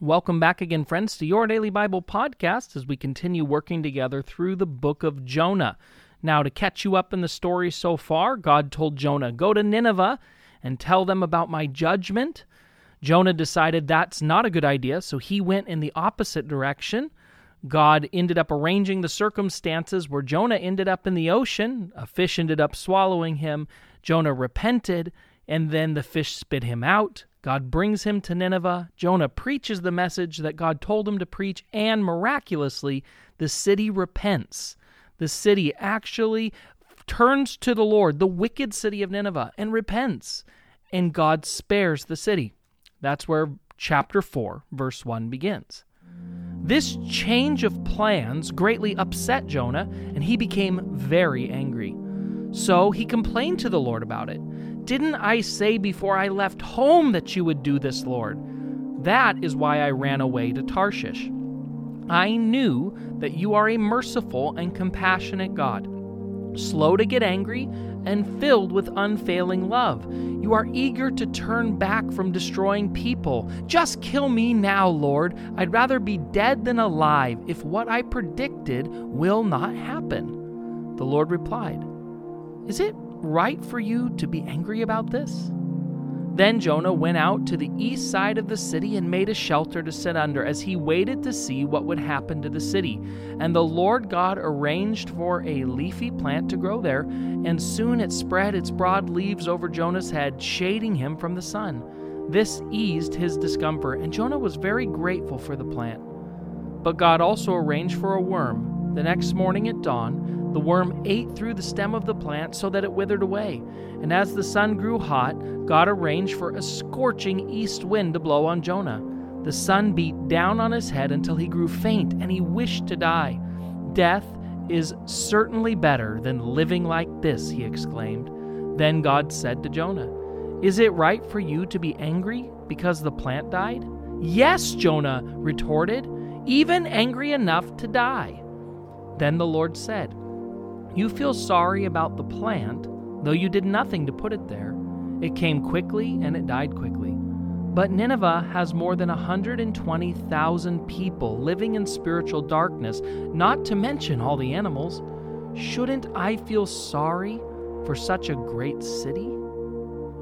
Welcome back again, friends, to your Daily Bible podcast as we continue working together through the book of Jonah. Now, to catch you up in the story so far, God told Jonah, Go to Nineveh and tell them about my judgment. Jonah decided that's not a good idea, so he went in the opposite direction. God ended up arranging the circumstances where Jonah ended up in the ocean. A fish ended up swallowing him. Jonah repented, and then the fish spit him out. God brings him to Nineveh. Jonah preaches the message that God told him to preach, and miraculously, the city repents. The city actually turns to the Lord, the wicked city of Nineveh, and repents. And God spares the city. That's where chapter 4, verse 1 begins. This change of plans greatly upset Jonah, and he became very angry. So he complained to the Lord about it. Didn't I say before I left home that you would do this, Lord? That is why I ran away to Tarshish. I knew that you are a merciful and compassionate God, slow to get angry and filled with unfailing love. You are eager to turn back from destroying people. Just kill me now, Lord. I'd rather be dead than alive if what I predicted will not happen. The Lord replied, Is it right for you to be angry about this? Then Jonah went out to the east side of the city and made a shelter to sit under as he waited to see what would happen to the city. And the Lord God arranged for a leafy plant to grow there, and soon it spread its broad leaves over Jonah's head, shading him from the sun. This eased his discomfort, and Jonah was very grateful for the plant. But God also arranged for a worm. The next morning at dawn, the worm ate through the stem of the plant so that it withered away. And as the sun grew hot, God arranged for a scorching east wind to blow on Jonah. The sun beat down on his head until he grew faint and he wished to die. Death is certainly better than living like this, he exclaimed. Then God said to Jonah, Is it right for you to be angry because the plant died? Yes, Jonah retorted, even angry enough to die. Then the Lord said, you feel sorry about the plant, though you did nothing to put it there. It came quickly and it died quickly. But Nineveh has more than 120,000 people living in spiritual darkness, not to mention all the animals. Shouldn't I feel sorry for such a great city?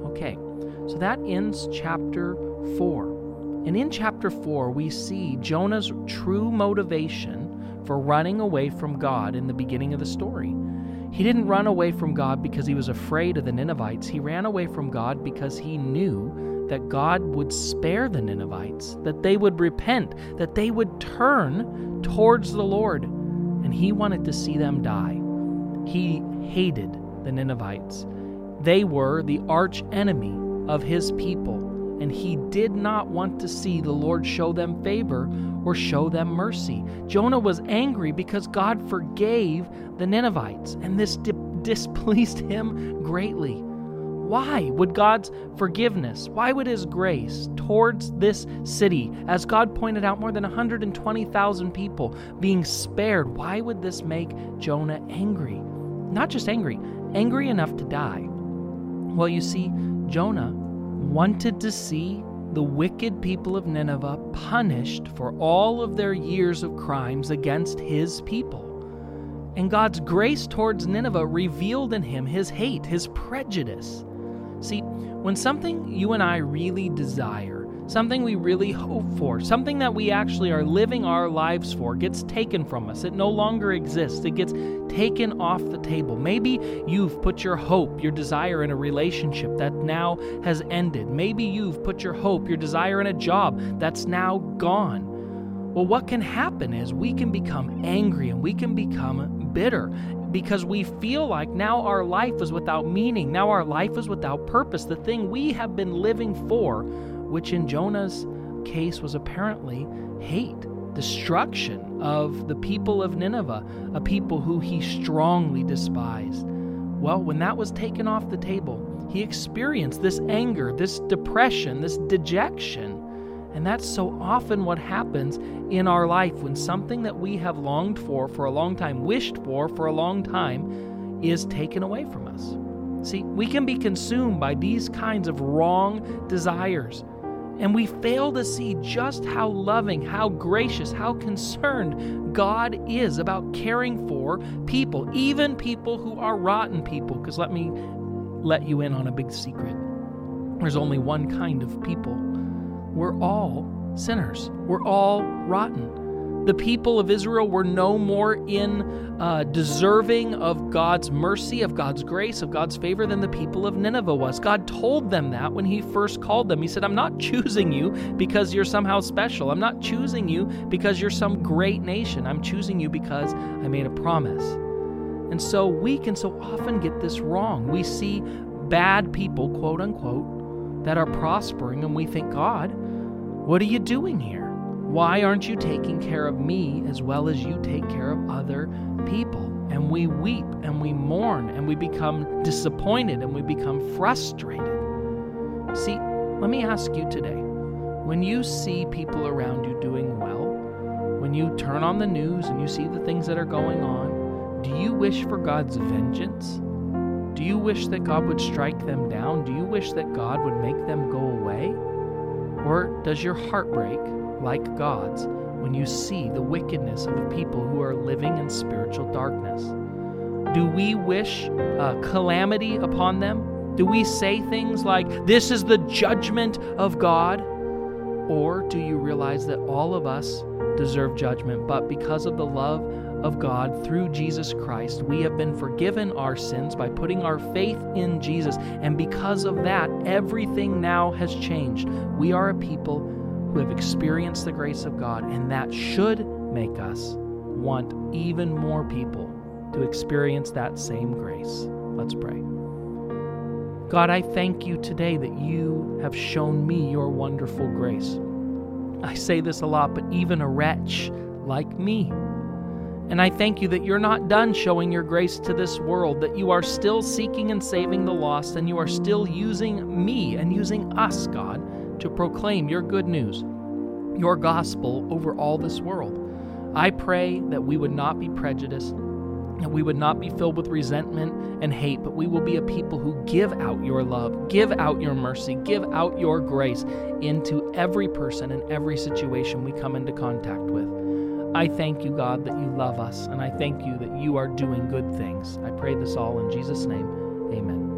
Okay, so that ends chapter 4. And in chapter 4, we see Jonah's true motivation for running away from God in the beginning of the story. He didn't run away from God because he was afraid of the Ninevites. He ran away from God because he knew that God would spare the Ninevites, that they would repent, that they would turn towards the Lord. And he wanted to see them die. He hated the Ninevites. They were the arch enemy of his people and he did not want to see the Lord show them favor or show them mercy. Jonah was angry because God forgave the Ninevites, and this di- displeased him greatly. Why would God's forgiveness, why would His grace towards this city, as God pointed out, more than 120,000 people being spared, why would this make Jonah angry? Not just angry, angry enough to die. Well, you see, Jonah wanted to see the wicked people of Nineveh punished for all of their years of crimes against his people. And God's grace towards Nineveh revealed in him his hate, his prejudice. See, when something you and I really desire something we really hope for, something that we actually are living our lives for, gets taken from us. It no longer exists. It gets taken off the table. Maybe you've put your hope, your desire in a relationship that now has ended. Maybe you've put your hope, your desire in a job that's now gone. Well, what can happen is we can become angry and we can become bitter because we feel like now our life is without meaning. Now our life is without purpose. The thing we have been living for which in Jonah's case was apparently hate, destruction of the people of Nineveh, a people who he strongly despised. Well, when that was taken off the table, he experienced this anger, this depression, this dejection. And that's so often what happens in our life when something that we have longed for for a long time, wished for for a long time, is taken away from us. See, we can be consumed by these kinds of wrong desires And we fail to see just how loving, how gracious, how concerned God is about caring for people, even people who are rotten people. Because let me let you in on a big secret there's only one kind of people. We're all sinners, we're all rotten. The people of Israel were no more in uh, deserving of God's mercy, of God's grace, of God's favor than the people of Nineveh was. God told them that when He first called them. He said, I'm not choosing you because you're somehow special. I'm not choosing you because you're some great nation. I'm choosing you because I made a promise. And so we can so often get this wrong. We see bad people, quote unquote, that are prospering, and we think, God, what are you doing here? Why aren't you taking care of me as well as you take care of other people? And we weep and we mourn and we become disappointed and we become frustrated. See, let me ask you today when you see people around you doing well, when you turn on the news and you see the things that are going on, do you wish for God's vengeance? Do you wish that God would strike them down? Do you wish that God would make them go away? Or does your heart break like God's when you see the wickedness of the people who are living in spiritual darkness? Do we wish uh, calamity upon them? Do we say things like, This is the judgment of God? Or do you realize that all of us deserve judgment, but because of the love of God through Jesus Christ, we have been forgiven our sins by putting our faith in Jesus. And because of that, everything now has changed. We are a people who have experienced the grace of God, and that should make us want even more people to experience that same grace. Let's pray. God, I thank you today that you have shown me your wonderful grace. I say this a lot, but even a wretch like me. And I thank you that you're not done showing your grace to this world, that you are still seeking and saving the lost, and you are still using me and using us, God, to proclaim your good news, your gospel over all this world. I pray that we would not be prejudiced, that we would not be filled with resentment and hate, but we will be a people who give out your love, give out your mercy, give out your grace into every person and every situation we come into contact with. I thank you, God, that you love us, and I thank you that you are doing good things. I pray this all in Jesus' name. Amen.